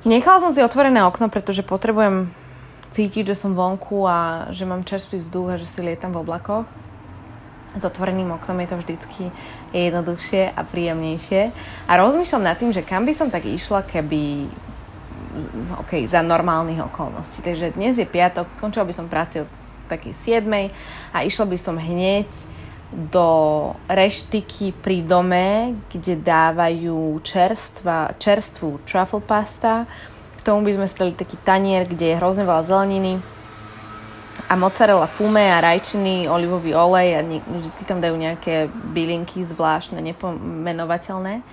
Nechala som si otvorené okno, pretože potrebujem cítiť, že som vonku a že mám čerstvý vzduch a že si lietam v oblakoch. S otvoreným oknom je to vždycky jednoduchšie a príjemnejšie. A rozmýšľam nad tým, že kam by som tak išla, keby OK, za normálnych okolností. Takže dnes je piatok, skončila by som práci od takej 7 a išla by som hneď do reštiky pri dome, kde dávajú čerstva, čerstvú truffle pasta. K tomu by sme stali taký tanier, kde je hrozne veľa zeleniny a mozzarella fume a rajčiny, olivový olej a vždy tam dajú nejaké bylinky zvláštne, nepomenovateľné.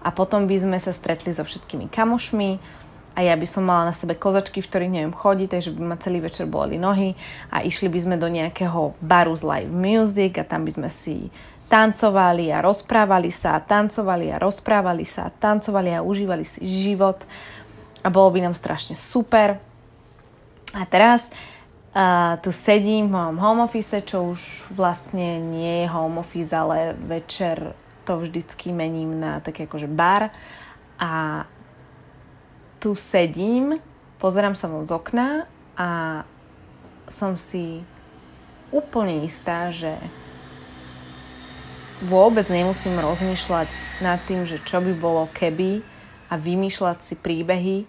A potom by sme sa stretli so všetkými kamošmi, a ja by som mala na sebe kozačky, v ktorých neviem chodiť, takže by ma celý večer boli nohy. A išli by sme do nejakého baru z live music a tam by sme si tancovali a rozprávali sa, a tancovali a rozprávali sa, a tancovali a užívali si život. A bolo by nám strašne super. A teraz uh, tu sedím v mojom home office, čo už vlastne nie je home office, ale večer to vždycky mením na taký akože bar. A tu sedím, pozerám sa von z okna a som si úplne istá, že vôbec nemusím rozmýšľať nad tým, že čo by bolo keby a vymýšľať si príbehy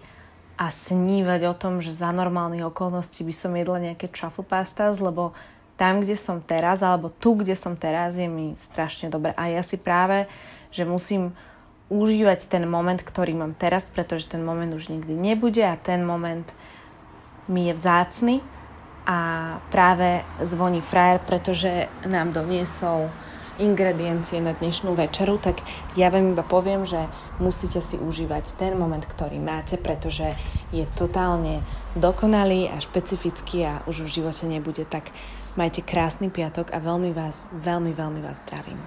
a snívať o tom, že za normálnych okolností by som jedla nejaké truffle pastas, lebo tam, kde som teraz, alebo tu, kde som teraz, je mi strašne dobre. A ja si práve, že musím užívať ten moment, ktorý mám teraz, pretože ten moment už nikdy nebude a ten moment mi je vzácny a práve zvoní frajer, pretože nám doniesol ingrediencie na dnešnú večeru, tak ja vám iba poviem, že musíte si užívať ten moment, ktorý máte, pretože je totálne dokonalý a špecifický a už v živote nebude. Tak majte krásny piatok a veľmi vás, veľmi, veľmi vás zdravím.